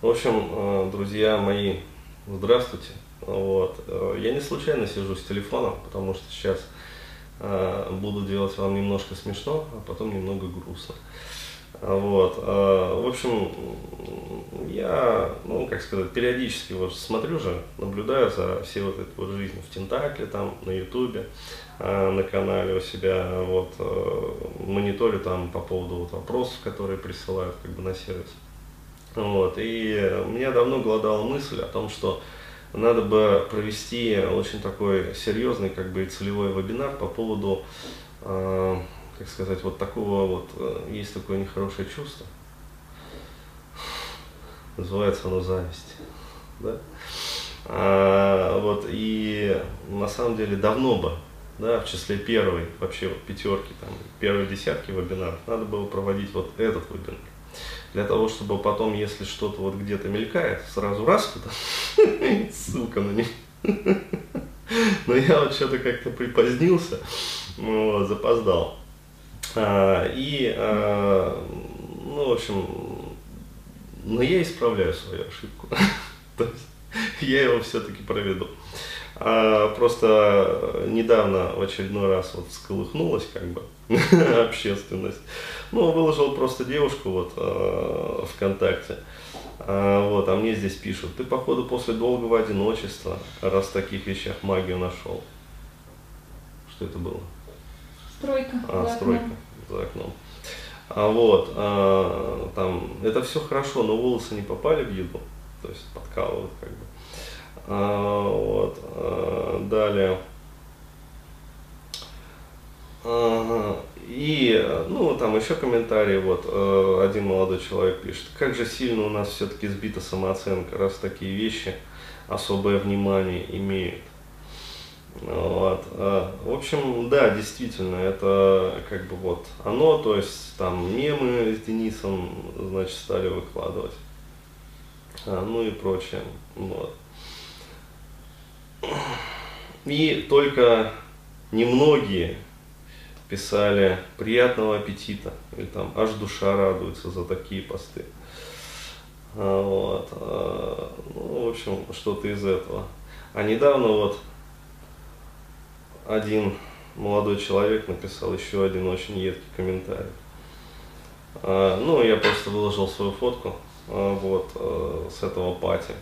В общем, э, друзья мои, здравствуйте. Вот. Э, я не случайно сижу с телефоном, потому что сейчас э, буду делать вам немножко смешно, а потом немного грустно. Вот. В общем, я, ну, как сказать, периодически вот смотрю же, наблюдаю за всей вот этой вот жизнью в Тентакле, там, на Ютубе, на канале у себя, вот, мониторю там по поводу вот вопросов, которые присылают как бы на сервис. Вот. И у меня давно голодала мысль о том, что надо бы провести очень такой серьезный как бы целевой вебинар по поводу, э, как сказать, вот такого вот, э, есть такое нехорошее чувство, называется оно зависть, да? А, вот, и на самом деле давно бы, да, в числе первой, вообще вот пятерки, там, первой десятки вебинаров, надо было проводить вот этот вебинар для того, чтобы потом, если что-то вот где-то мелькает, сразу раз туда, ссылка на них. Но я вот что-то как-то припозднился, вот, запоздал. А, и, а, ну, в общем, но я исправляю свою ошибку. То есть я его все-таки проведу. А, просто недавно в очередной раз вот всколыхнулась как бы общественность. Ну, выложил просто девушку вот э, ВКонтакте. А, вот, а мне здесь пишут, ты походу после долгого одиночества, раз в таких вещах магию нашел. Что это было? Стройка. А, за стройка окном. за окном. А вот, а, там, это все хорошо, но волосы не попали в еду, то есть подкалывают как бы. А, вот, а, далее. И, ну, там еще комментарий, вот, э, один молодой человек пишет, как же сильно у нас все-таки сбита самооценка, раз такие вещи особое внимание имеют. Вот. Э, в общем, да, действительно, это как бы вот оно, то есть там мемы с Денисом, значит, стали выкладывать. А, ну и прочее. Вот. И только немногие писали приятного аппетита, или там аж душа радуется за такие посты. А, вот. А, ну, в общем, что-то из этого. А недавно вот один молодой человек написал еще один очень едкий комментарий. А, ну, я просто выложил свою фотку вот, с этого пати.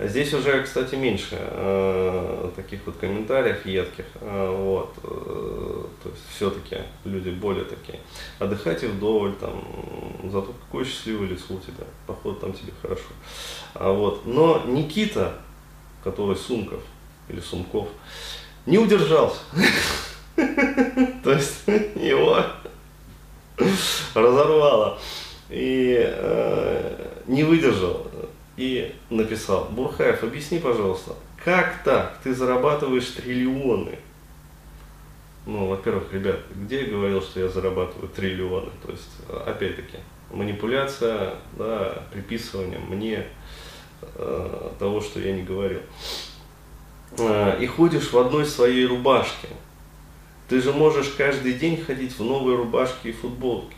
Здесь уже, кстати, меньше э, таких вот комментариев едких. Э, вот, э, то есть все-таки люди более такие. Отдыхайте вдоволь, там, зато какое счастливое лицо у тебя, походу там тебе хорошо. А, вот. Но Никита, который Сумков или Сумков, не удержался. То есть его разорвало. И э, не выдержал и написал, Бурхаев, объясни, пожалуйста, как так ты зарабатываешь триллионы? Ну, во-первых, ребят, где я говорил, что я зарабатываю триллионы? То есть, опять-таки, манипуляция, да, приписывание мне э, того, что я не говорил. Э, и ходишь в одной своей рубашке. Ты же можешь каждый день ходить в новой рубашке и футболке.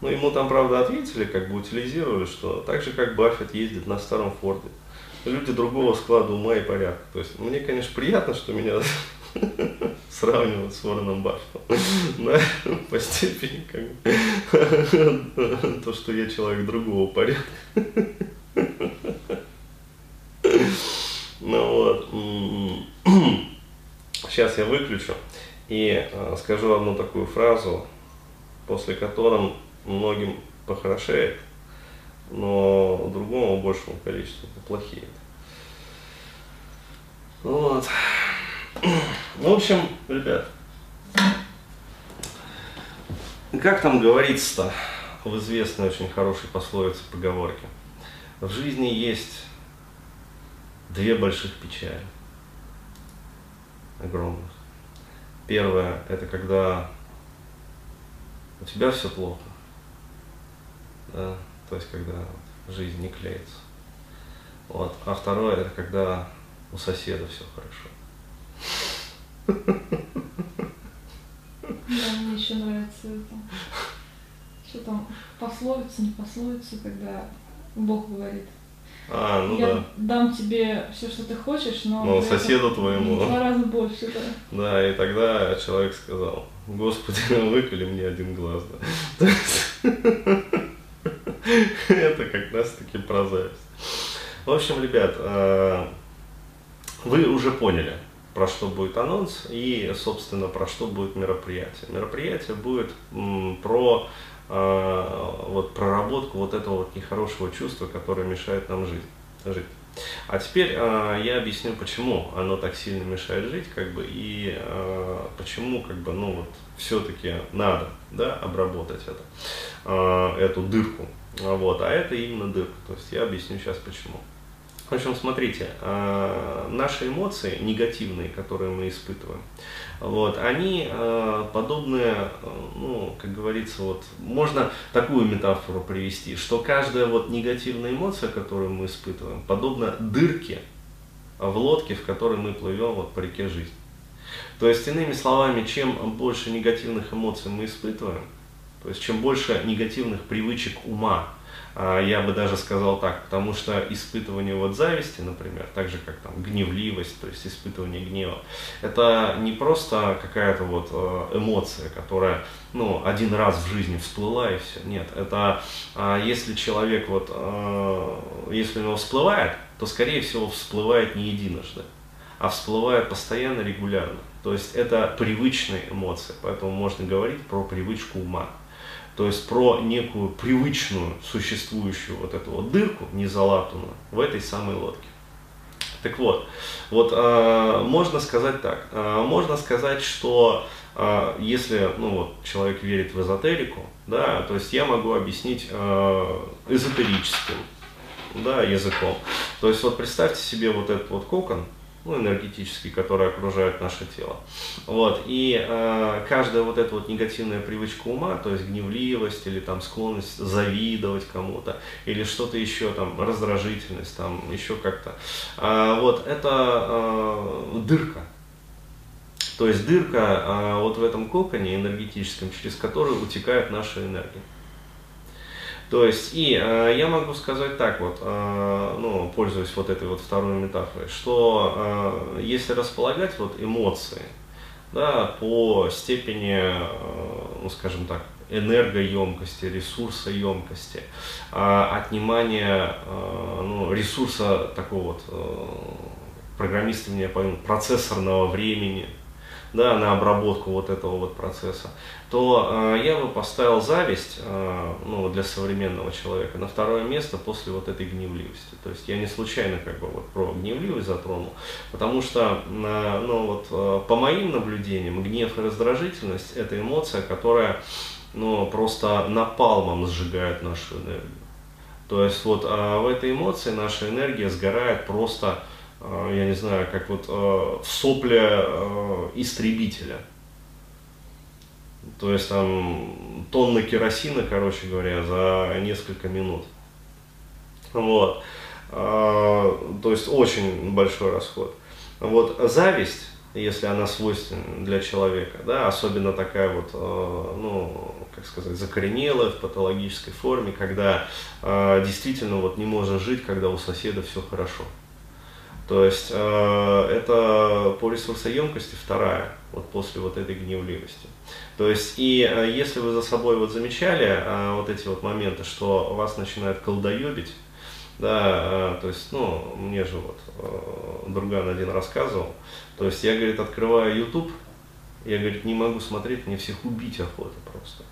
Ну, ему там, правда, ответили, как бы утилизировали, что так же, как Баффет ездит на старом Форде. Люди другого склада ума и порядка. То есть, мне, конечно, приятно, что меня сравнивают с Уорреном Баффетом. По степени, как бы, то, что я человек другого порядка. Ну вот. Сейчас я выключу и э, скажу одну такую фразу, после которой многим похорошеет, но другому большему количеству поплохеет. Вот. В общем, ребят, как там говорится-то в известной очень хорошей пословице поговорке? В жизни есть две больших печали. Огромных. Первое, это когда у тебя все плохо да, то есть когда жизнь не клеится. Вот. А второе, это когда у соседа все хорошо. Да, мне еще нравится это. Что там пословица, не пословица, когда Бог говорит. А, ну я да. дам тебе все, что ты хочешь, но... Но этом соседу твоему. Два раза больше, да. Да, и тогда человек сказал, Господи, выколи мне один глаз. Да. Это как раз таки про зависть. В общем, ребят, э, вы уже поняли, про что будет анонс и, собственно, про что будет мероприятие. Мероприятие будет про э, вот, проработку вот этого вот нехорошего чувства, которое мешает нам жить. жить. А теперь э, я объясню, почему оно так сильно мешает жить, как бы, и э, почему, как бы, ну вот, все-таки надо, да, обработать это, э, эту дырку. Вот, а это именно дырка. То есть я объясню сейчас почему. В общем, смотрите, э, наши эмоции негативные, которые мы испытываем, вот, они э, подобны, ну, как говорится, вот, можно такую метафору привести, что каждая вот негативная эмоция, которую мы испытываем, подобна дырке в лодке, в которой мы плывем вот по реке жизни. То есть, иными словами, чем больше негативных эмоций мы испытываем, то есть чем больше негативных привычек ума, а, я бы даже сказал так, потому что испытывание вот зависти, например, так же как там гневливость, то есть испытывание гнева, это не просто какая-то вот э, эмоция, которая, ну, один раз в жизни всплыла и все. Нет, это а, если человек вот, если у него всплывает, то скорее всего всплывает не единожды, а всплывает постоянно, регулярно. То есть это привычные эмоции, поэтому можно говорить про привычку ума. То есть про некую привычную существующую вот эту вот дырку, незалатанную, в этой самой лодке. Так вот, вот э, можно сказать так, э, можно сказать, что э, если ну, вот, человек верит в эзотерику, да, то есть я могу объяснить э, эзотерическим да, языком. То есть вот представьте себе вот этот вот кокон, ну, энергетический, который окружает наше тело. Вот. И э, каждая вот эта вот негативная привычка ума, то есть гневливость или там склонность завидовать кому-то, или что-то еще, там, раздражительность, там, еще как-то, э, вот это э, дырка. То есть дырка э, вот в этом коконе энергетическом, через которую утекает наша энергия. То есть, и э, я могу сказать так вот, э, ну, пользуясь вот этой вот второй метафорой, что э, если располагать вот эмоции, да, по степени, э, ну, скажем так, энергоемкости, ресурсоемкости, э, отнимания э, ну, ресурса такого вот, э, программисты меня поймут, процессорного времени, да, на обработку вот этого вот процесса, то э, я бы поставил зависть э, ну, для современного человека на второе место после вот этой гневливости. То есть я не случайно как бы вот про гневливость затронул, потому что э, ну, вот, э, по моим наблюдениям гнев и раздражительность это эмоция, которая ну, просто напалмом сжигает нашу энергию. То есть вот э, в этой эмоции наша энергия сгорает просто я не знаю, как вот э, в сопле э, истребителя. То есть там тонна керосина, короче говоря, за несколько минут. Вот. То есть очень большой расход. Вот зависть, если она свойственна для человека, да, особенно такая вот, ну, как сказать, закоренелая в патологической форме, когда действительно вот не можно жить, когда у соседа все хорошо. То есть э, это по ресурсоемкости вторая, вот после вот этой гневливости. То есть и э, если вы за собой вот замечали э, вот эти вот моменты, что вас начинает колдоебить, да, то есть, ну, мне же вот э, друган один рассказывал, то есть я, говорит, открываю YouTube, я, говорит, не могу смотреть, мне всех убить охота просто.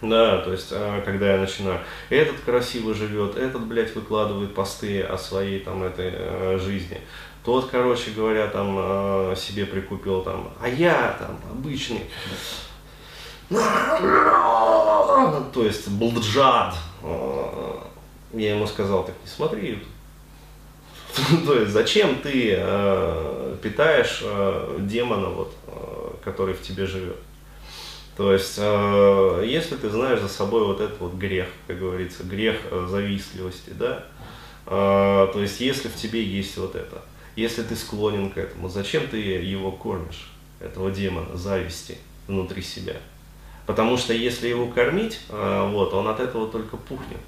Да, то есть, а, когда я начинаю, этот красиво живет, этот, блядь, выкладывает посты о своей там этой э, жизни, тот, короче говоря, там э, себе прикупил там, а я там обычный, то есть, блджад. Я ему сказал, так не смотри То есть, зачем ты э, питаешь э, демона, вот, э, который в тебе живет? То есть, э, если ты знаешь за собой вот этот вот грех, как говорится, грех э, завистливости, да, э, то есть, если в тебе есть вот это, если ты склонен к этому, зачем ты его кормишь, этого демона, зависти внутри себя? Потому что если его кормить, вот, он от этого только пухнет.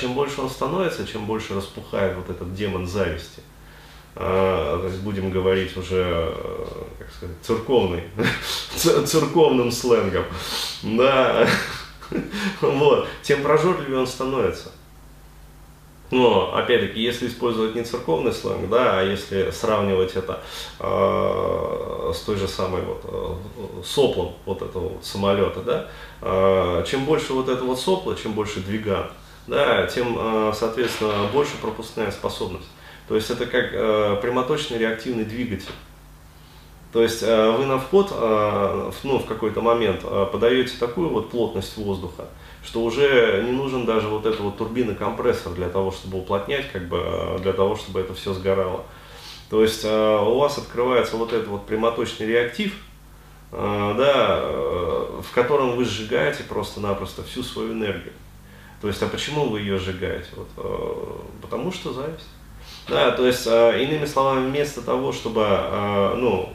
Чем больше он становится, чем больше распухает вот этот демон зависти. А, то есть будем говорить уже, как сказать, церковный, церковным сленгом, да, вот, тем прожорливее он становится. Но, опять-таки, если использовать не церковный сленг, да, а если сравнивать это э, с той же самой вот э, соплом вот этого вот самолета, да, э, чем больше вот этого сопла, чем больше двиган, да, тем, э, соответственно, больше пропускная способность. То есть это как э, прямоточный реактивный двигатель. То есть э, вы на вход, э, ну, в какой-то момент э, подаете такую вот плотность воздуха, что уже не нужен даже вот этот вот турбина-компрессор для того, чтобы уплотнять, как бы, э, для того, чтобы это все сгорало. То есть э, у вас открывается вот этот вот прямоточный реактив, э, да, в котором вы сжигаете просто-напросто всю свою энергию. То есть, а почему вы ее сжигаете? Вот, потому что зависть. Да, то есть, иными словами, вместо того, чтобы, ну,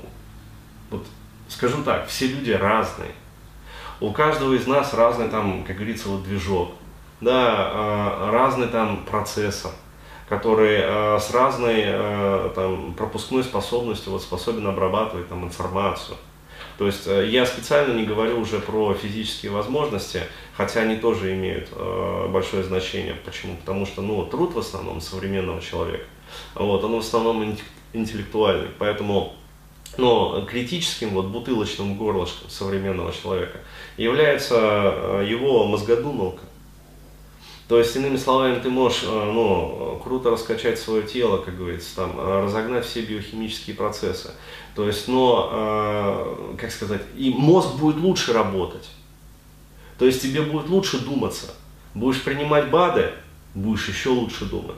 вот, скажу так, все люди разные. У каждого из нас разный там, как говорится, вот движок, да, э, разный там процессор, который э, с разной э, там, пропускной способностью вот, способен обрабатывать там, информацию. То есть я специально не говорю уже про физические возможности, хотя они тоже имеют э, большое значение. Почему? Потому что ну, труд в основном современного человека, вот, он в основном интеллектуальный. Поэтому но критическим вот бутылочным горлышком современного человека является э, его мозгодумалка. То есть, иными словами, ты можешь э, ну, круто раскачать свое тело, как говорится, там, э, разогнать все биохимические процессы. То есть, но, как сказать, и мозг будет лучше работать. То есть тебе будет лучше думаться. Будешь принимать БАДы, будешь еще лучше думать.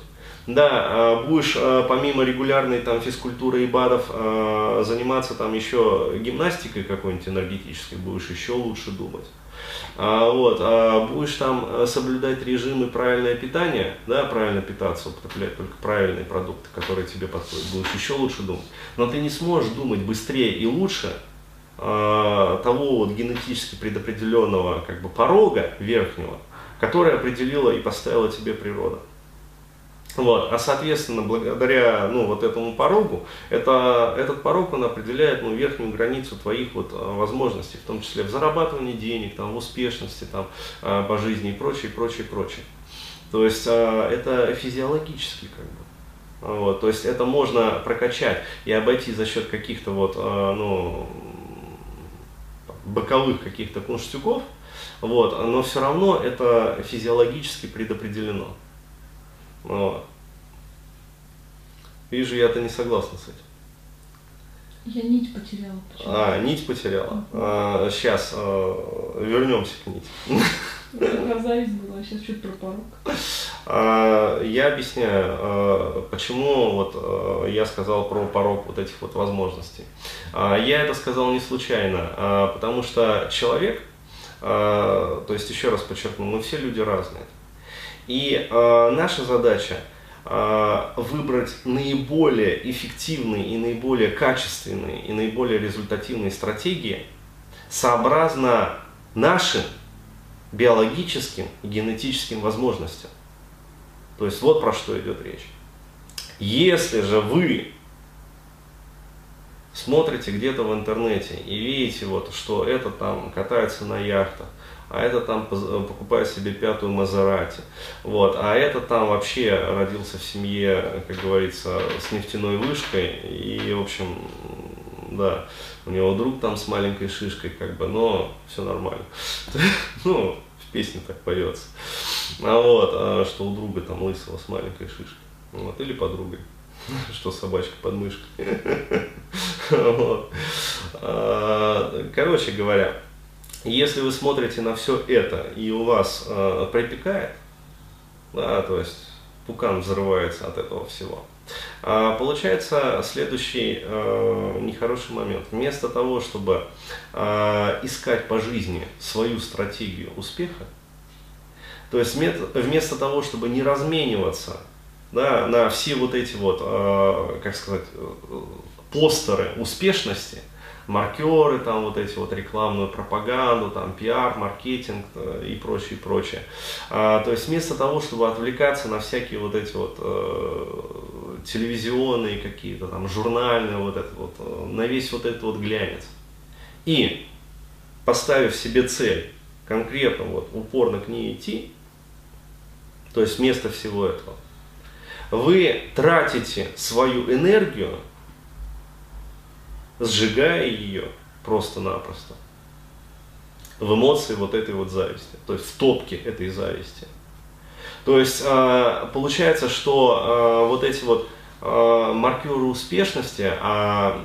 Да, а, будешь а, помимо регулярной там физкультуры и БАДов а, заниматься там еще гимнастикой какой-нибудь энергетической, будешь еще лучше думать. Вот, будешь там соблюдать режим и правильное питание, да, правильно питаться, употреблять только правильные продукты, которые тебе подходят, будешь еще лучше думать. Но ты не сможешь думать быстрее и лучше того вот генетически предопределенного как бы порога верхнего, который определила и поставила тебе природа. Вот. А соответственно, благодаря ну, вот этому порогу, это, этот порог он определяет ну, верхнюю границу твоих вот, а, возможностей, в том числе в зарабатывании денег, там, в успешности там, а, по жизни и прочее, прочее, прочее. То есть а, это физиологически как бы. Вот, то есть это можно прокачать и обойти за счет каких-то вот, ну, боковых каких-то кунштюков, вот, но все равно это физиологически предопределено. Вот. Вижу, я-то не согласна с этим. Я нить потеряла. Почему? А, нить потеряла. А, сейчас а, вернемся к нити. Зависть была, сейчас чуть про порог. А, я объясняю, а, почему вот а, я сказал про порог вот этих вот возможностей. А, я это сказал не случайно, а, потому что человек, а, то есть еще раз подчеркну, мы все люди разные. И э, наша задача э, выбрать наиболее эффективные и наиболее качественные и наиболее результативные стратегии сообразно нашим биологическим и генетическим возможностям. То есть вот про что идет речь. Если же вы смотрите где-то в интернете и видите, вот, что это там катается на яхтах, а это там покупает себе пятую Мазерати. Вот, а это там вообще родился в семье, как говорится, с нефтяной вышкой. И, в общем, да, у него друг там с маленькой шишкой, как бы, но все нормально. Ну, в песне так поется. А вот, а что у друга там лысого с маленькой шишкой. Вот, или подругой. Что собачка под мышкой. А, короче говоря, если вы смотрите на все это и у вас э, припекает, да, то есть пукан взрывается от этого всего, а получается следующий э, нехороший момент. Вместо того, чтобы э, искать по жизни свою стратегию успеха, то есть вместо того, чтобы не размениваться да, на все вот эти вот, э, как сказать, э, постеры успешности, маркеры, там вот эти вот рекламную пропаганду, там пиар, маркетинг э, и прочее, прочее. А, то есть вместо того, чтобы отвлекаться на всякие вот эти вот э, телевизионные какие-то там журнальные вот это вот, э, на весь вот этот вот глянец. И поставив себе цель, конкретно вот упорно к ней идти, то есть вместо всего этого, вы тратите свою энергию, сжигая ее просто-напросто в эмоции вот этой вот зависти, то есть в топке этой зависти. То есть а, получается, что а, вот эти вот а, маркеры успешности, а,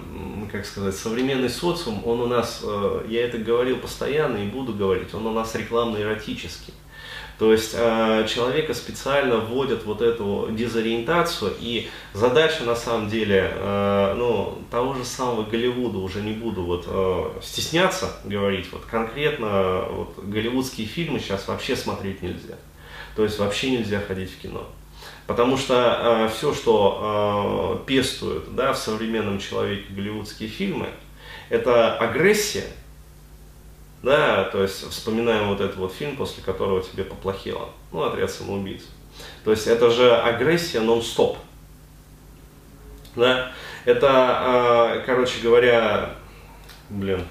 как сказать, современный социум, он у нас, я это говорил постоянно и буду говорить, он у нас рекламно-эротический. То есть э, человека специально вводят вот эту дезориентацию, и задача на самом деле, э, ну, того же самого Голливуда, уже не буду вот э, стесняться говорить, вот конкретно вот, голливудские фильмы сейчас вообще смотреть нельзя. То есть вообще нельзя ходить в кино. Потому что э, все, что э, пестуют да, в современном человеке голливудские фильмы, это агрессия, да, то есть вспоминаем вот этот вот фильм, после которого тебе поплохело. Ну, отряд самоубийц. То есть это же агрессия нон-стоп. Да, это, э, короче говоря, блин,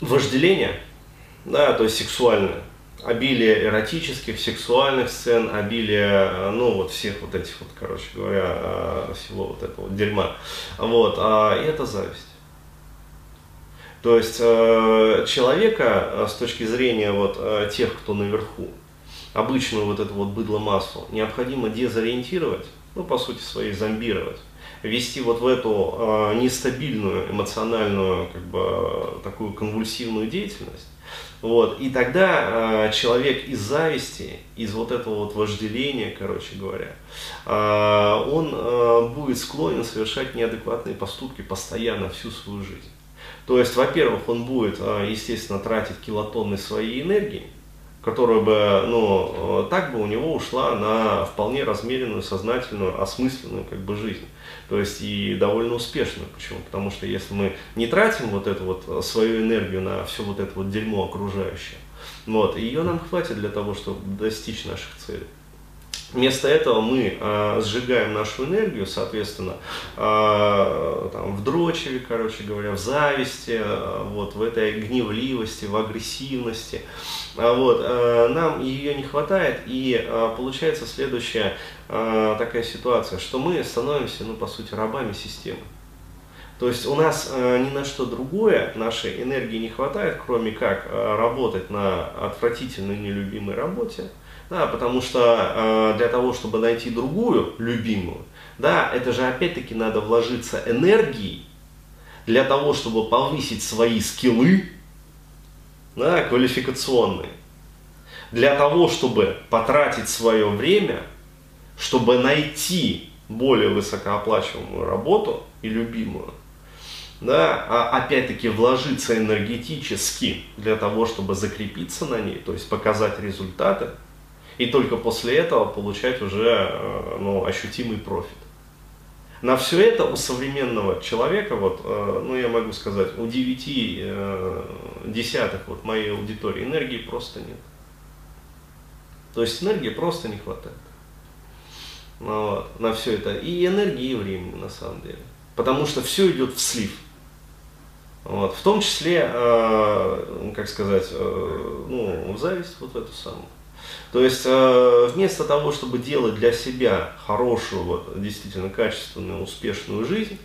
вожделение, да, то есть сексуальное обилие эротических, сексуальных сцен, обилие, э, ну, вот всех вот этих вот, короче говоря, э, всего вот этого дерьма. Вот, а, и это зависть. То есть э, человека с точки зрения вот тех, кто наверху, обычную вот эту вот быдло-массу, необходимо дезориентировать, ну, по сути своей, зомбировать вести вот в эту э, нестабильную эмоциональную, как бы, такую конвульсивную деятельность, вот. И тогда э, человек из зависти, из вот этого вот вожделения, короче говоря, э, он э, будет склонен совершать неадекватные поступки постоянно всю свою жизнь. То есть, во-первых, он будет, э, естественно, тратить килотонны своей энергии, которая бы, ну, так бы у него ушла на вполне размеренную, сознательную, осмысленную как бы жизнь то есть и довольно успешную. Почему? Потому что если мы не тратим вот эту вот э, свою энергию на все вот это вот дерьмо окружающее, вот, ее нам хватит для того, чтобы достичь наших целей. Вместо этого мы э, сжигаем нашу энергию, соответственно, э, там, в дрочеве, короче говоря, в зависти, э, вот, в этой гневливости, в агрессивности. А вот, э, нам ее не хватает, и э, получается следующая э, такая ситуация, что мы становимся, ну, по сути, рабами системы. То есть у нас э, ни на что другое нашей энергии не хватает, кроме как э, работать на отвратительной нелюбимой работе, да, потому что э, для того, чтобы найти другую любимую, да, это же опять-таки надо вложиться энергией для того, чтобы повысить свои скиллы, да, квалификационные, для того, чтобы потратить свое время, чтобы найти более высокооплачиваемую работу и любимую, да, а опять-таки вложиться энергетически для того, чтобы закрепиться на ней, то есть показать результаты, и только после этого получать уже э, ну, ощутимый профит. На все это у современного человека, вот, э, ну я могу сказать, у 9 э, десятых вот моей аудитории энергии просто нет. То есть энергии просто не хватает. Ну, вот, на все это. И энергии, и времени на самом деле. Потому что все идет в слив. Вот, в том числе, э, как сказать, э, ну, в зависть вот эту самую. То есть э, вместо того, чтобы делать для себя хорошую, действительно качественную, успешную жизнь,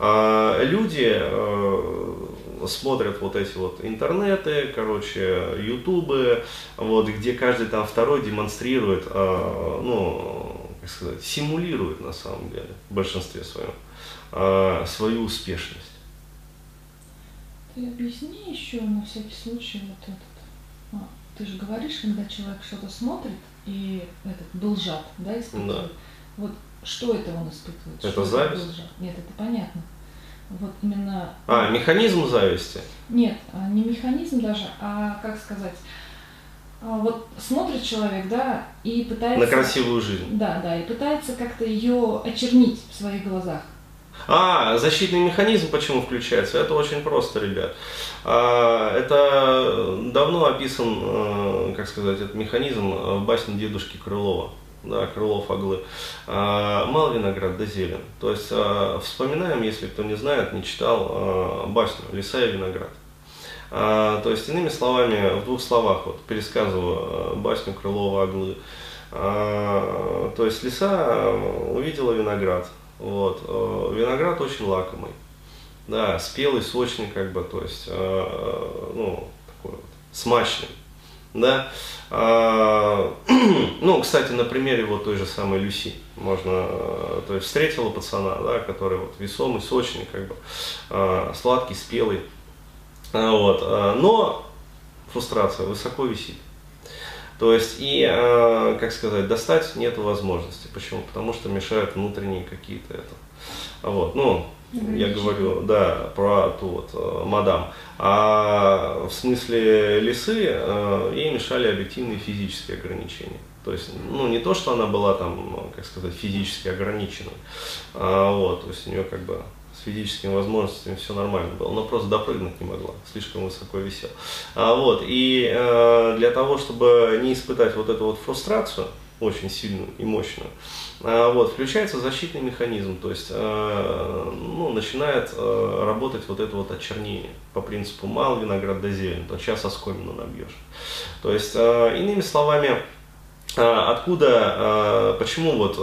э, люди э, смотрят вот эти вот интернеты, короче, ютубы, вот, где каждый там второй демонстрирует, ну, как сказать, симулирует на самом деле, в большинстве своем, свою успешность. Ты объясни еще на всякий случай вот этот ты же говоришь, когда человек что-то смотрит и этот был сжат, да, испытывает. Да. Вот что это он испытывает? Это что зависть? Это Нет, это понятно. Вот именно. А, механизм зависти? Нет, а не механизм даже, а как сказать, а, вот смотрит человек, да, и пытается... На красивую жизнь. Да, да, и пытается как-то ее очернить в своих глазах. А, защитный механизм почему включается? Это очень просто, ребят. А, это давно описан, э, как сказать, этот механизм в басне дедушки Крылова. Да, Крылов Оглы. А, мал виноград да зелен. То есть а, вспоминаем, если кто не знает, не читал басню «Лиса и виноград». То есть, иными словами, в двух словах вот, пересказываю басню Крылова Оглы. То есть лиса увидела виноград, вот. Э, виноград очень лакомый. Да, спелый, сочный, как бы, то есть, э, ну, такой вот, смачный. Да. А, ну, кстати, на примере вот той же самой Люси можно, э, то есть встретила пацана, да, который вот весомый, сочный, как бы, сладкий, спелый, вот, но фрустрация высоко висит. То есть и, э, как сказать, достать нет возможности. Почему? Потому что мешают внутренние какие-то это. Вот, ну, я говорю, да, про ту вот э, мадам. А в смысле лисы э, ей мешали объективные физические ограничения. То есть, ну, не то, что она была там, как сказать, физически ограниченной, а, вот, то есть у нее как бы физическими возможностями все нормально было, но просто допрыгнуть не могла, слишком высоко висел. А, вот, и э, для того, чтобы не испытать вот эту вот фрустрацию, очень сильную и мощную, э, вот, включается защитный механизм, то есть э, ну, начинает э, работать вот это вот очернение по принципу мал виноград да зелень, то сейчас оскомину набьешь. То есть, э, иными словами, э, откуда, э, почему вот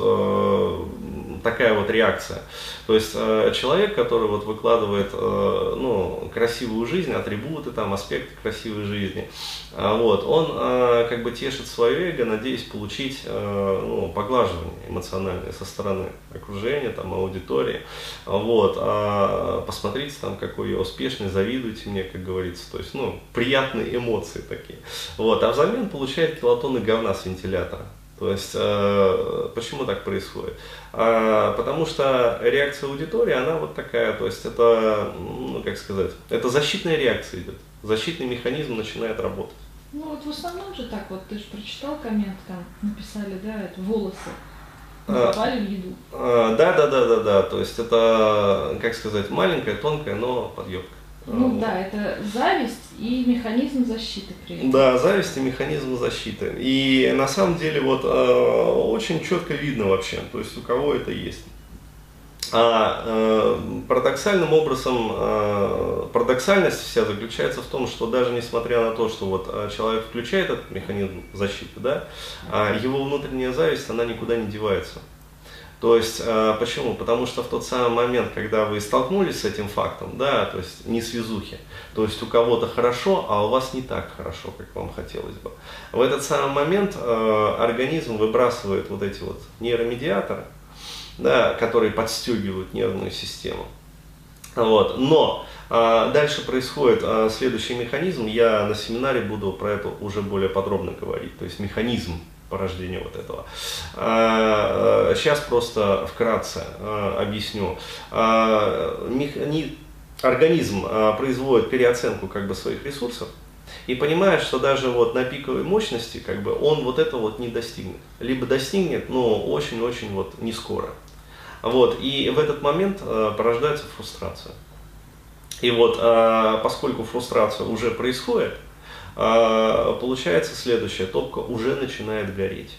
такая вот реакция. То есть э, человек, который вот выкладывает э, ну, красивую жизнь, атрибуты, там, аспекты красивой жизни, э, вот, он как бы тешит свое эго, надеясь получить ну, поглаживание эмоциональное со стороны окружения, там, аудитории. Вот, а посмотрите, там, какой я успешный, завидуйте мне, как говорится. То есть, ну, приятные эмоции такие. Вот, а взамен получает килотонны говна с вентилятора. То есть, э, почему так происходит? А, потому что реакция аудитории, она вот такая, то есть это, ну, как сказать, это защитная реакция идет. Защитный механизм начинает работать. Ну вот в основном же так, вот ты же прочитал коммент, там написали, да, это волосы а, попали в еду. А, да, да, да, да, да. То есть это, как сказать, маленькая, тонкая, но подъемка. Ну вот. да, это зависть и механизм защиты при этом. Да, зависть и механизм защиты. И на самом деле вот э, очень четко видно вообще, то есть у кого это есть. А э, парадоксальным образом, э, парадоксальность вся заключается в том, что даже несмотря на то, что вот э, человек включает этот механизм защиты, да, а его внутренняя зависть, она никуда не девается. То есть, э, почему? Потому что в тот самый момент, когда вы столкнулись с этим фактом, да, то есть не связухи, то есть у кого-то хорошо, а у вас не так хорошо, как вам хотелось бы. В этот самый момент э, организм выбрасывает вот эти вот нейромедиаторы, да, которые подстегивают нервную систему. Вот. Но а, дальше происходит а, следующий механизм. Я на семинаре буду про это уже более подробно говорить. То есть механизм порождения вот этого. Сейчас а, просто вкратце а, объясню. А, организм производит переоценку как бы своих ресурсов и понимает, что даже вот на пиковой мощности как бы он вот это вот не достигнет. Либо достигнет, но очень-очень вот не скоро. Вот, и в этот момент порождается фрустрация. И вот, поскольку фрустрация уже происходит, а, получается следующее, топка уже начинает гореть.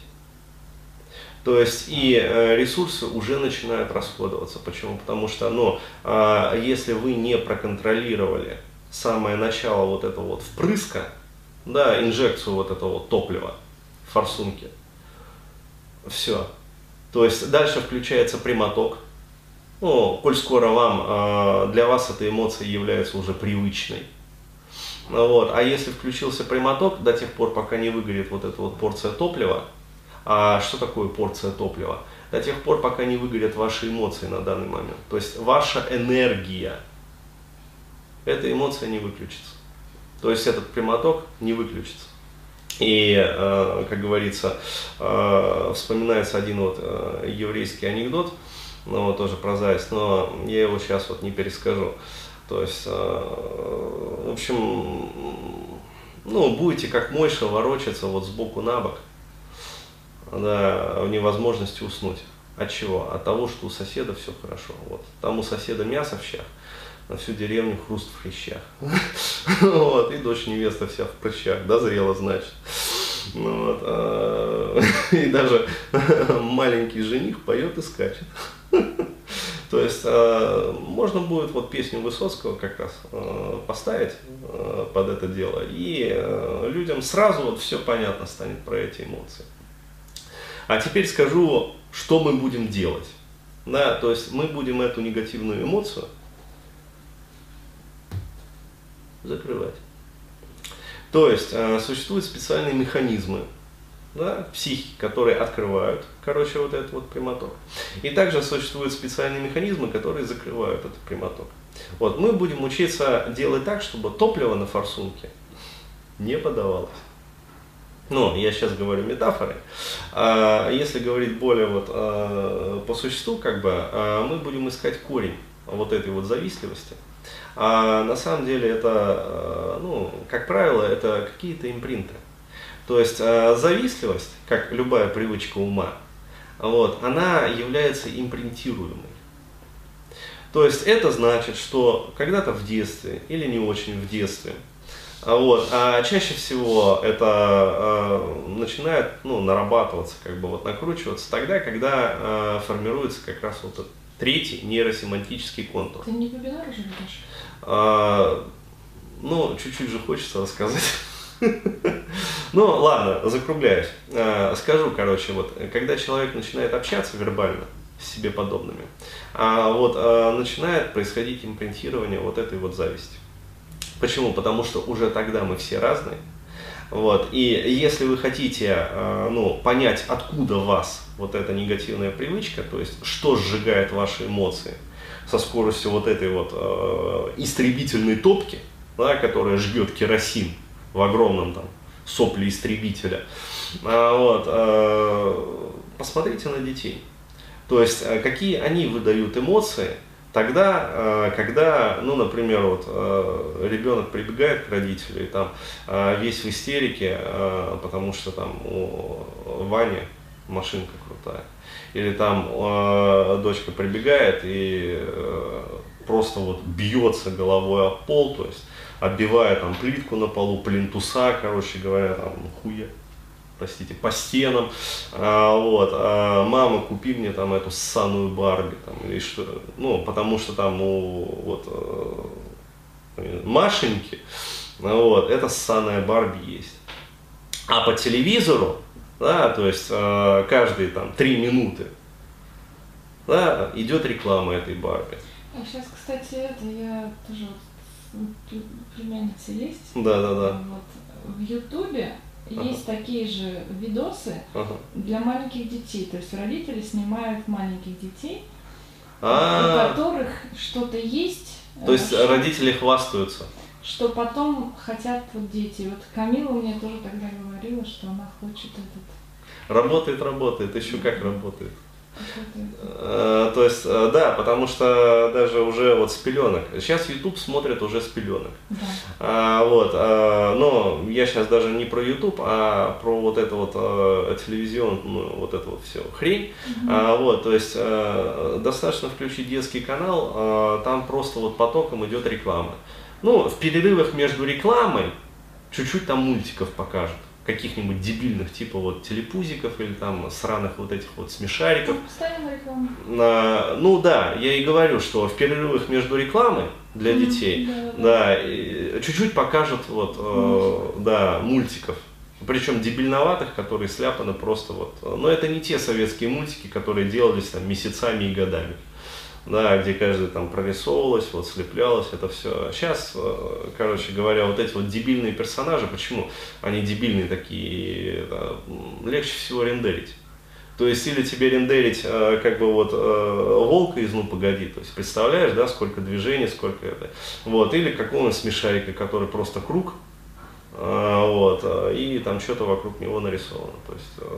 То есть и э, ресурсы уже начинают расходоваться. Почему? Потому что, ну, а, если вы не проконтролировали самое начало вот этого вот впрыска, да, инжекцию вот этого топлива в форсунке, все. То есть дальше включается прямоток. Ну, коль скоро вам, а, для вас эта эмоция является уже привычной, вот. А если включился прямоток, до тех пор, пока не выгорит вот эта вот порция топлива, а что такое порция топлива? До тех пор, пока не выгорят ваши эмоции на данный момент. То есть ваша энергия, эта эмоция не выключится. То есть этот прямоток не выключится. И, э, как говорится, э, вспоминается один вот э, еврейский анекдот, ну, тоже про зависть, но я его сейчас вот не перескажу. То есть, э, в общем, ну, будете как мойша ворочаться вот сбоку на бок, да, в невозможности уснуть. От чего? От того, что у соседа все хорошо. Вот. Там у соседа мясо в щах, на всю деревню хруст в хрящах. Вот, и дочь невеста вся в прыщах, да, зрела, значит. Ну, вот, а, и даже маленький жених поет и скачет. То есть э, можно будет вот песню Высоцкого как раз э, поставить э, под это дело, и э, людям сразу вот все понятно станет про эти эмоции. А теперь скажу, что мы будем делать. Да, то есть мы будем эту негативную эмоцию закрывать. То есть э, существуют специальные механизмы, да, психики, которые открывают, короче, вот этот вот прямоток. И также существуют специальные механизмы, которые закрывают этот прямоток. Вот, мы будем учиться делать так, чтобы топливо на форсунке не подавалось. Ну, я сейчас говорю метафоры. А если говорить более вот а, по существу, как бы, а, мы будем искать корень вот этой вот завистливости. А на самом деле это, а, ну, как правило, это какие-то импринты. То есть э, завистливость, как любая привычка ума, вот, она является импринтируемой. То есть это значит, что когда-то в детстве или не очень в детстве, а вот, а чаще всего это э, начинает ну, нарабатываться, как бы вот накручиваться тогда, когда э, формируется как раз вот этот третий нейросемантический контур. Ты не вебинар уже ведешь? А, ну, чуть-чуть же хочется рассказать. Ну, ладно, закругляюсь. Э, скажу, короче, вот, когда человек начинает общаться вербально с себе подобными, а вот э, начинает происходить импринтирование вот этой вот зависти. Почему? Потому что уже тогда мы все разные. Вот. И если вы хотите э, ну, понять, откуда вас вот эта негативная привычка, то есть что сжигает ваши эмоции со скоростью вот этой вот истребительной топки, да, которая жгет керосин в огромном там сопли истребителя. А, вот, а, посмотрите на детей. То есть, а, какие они выдают эмоции, тогда, когда, ну, например, вот ребенок прибегает к родителю и там весь в истерике, потому что там у Вани машинка крутая. Или там дочка прибегает и просто вот бьется головой о пол, то есть отбивая там плитку на полу, плинтуса, короче говоря, там, ну, хуя, простите, по стенам, а, вот, а, мама, купи мне там эту ссаную Барби, там, или что, ну, потому что там, ну, вот, э, Машеньки, вот, это ссаная Барби есть. А по телевизору, да, то есть э, каждые там три минуты, да, идет реклама этой Барби. А сейчас, кстати, это я тоже вот племянница есть. Да, да, да. Вот. В Ютубе ага. есть такие же видосы ага. для маленьких детей. То есть родители снимают маленьких детей, А-а-а. у которых что-то есть. То есть что, родители хвастаются. Что потом хотят вот дети. Вот Камила мне тоже тогда говорила, что она хочет этот. Работает, работает. Еще как работает. Э, то есть, э, да, потому что даже уже вот с пеленок. Сейчас YouTube смотрят уже с пеленок. Да. А, вот, а, но я сейчас даже не про YouTube, а про вот это вот а, телевизион, ну, вот это вот все хрень. Угу. А, вот, то есть а, достаточно включить детский канал, а, там просто вот потоком идет реклама. Ну, в перерывах между рекламой чуть-чуть там мультиков покажут каких-нибудь дебильных типа вот телепузиков или там сраных вот этих вот смешариков. А, ну да, я и говорю, что в перерывах между рекламой для mm-hmm, детей, да, да. чуть-чуть покажут вот, э, да, мультиков. Причем дебильноватых, которые сляпаны просто вот. Но это не те советские мультики, которые делались там месяцами и годами да, где каждый там прорисовывалось, вот слеплялось, это все. Сейчас, э, короче говоря, вот эти вот дебильные персонажи, почему они дебильные такие, да, легче всего рендерить. То есть или тебе рендерить э, как бы вот э, волка из «Ну погоди», то есть представляешь, да, сколько движений, сколько это, вот, или какого-нибудь смешарика, который просто круг, вот, и там что-то вокруг него нарисовано. То есть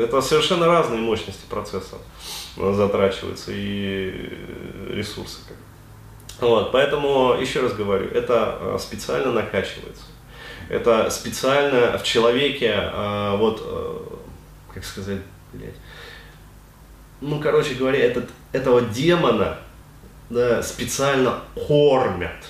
это совершенно разные мощности процесса затрачиваются и ресурсы. Вот, поэтому, еще раз говорю, это а, специально накачивается. Это специально в человеке, вот, как сказать, блядь, ну, короче говоря, этот, этого демона да, специально кормят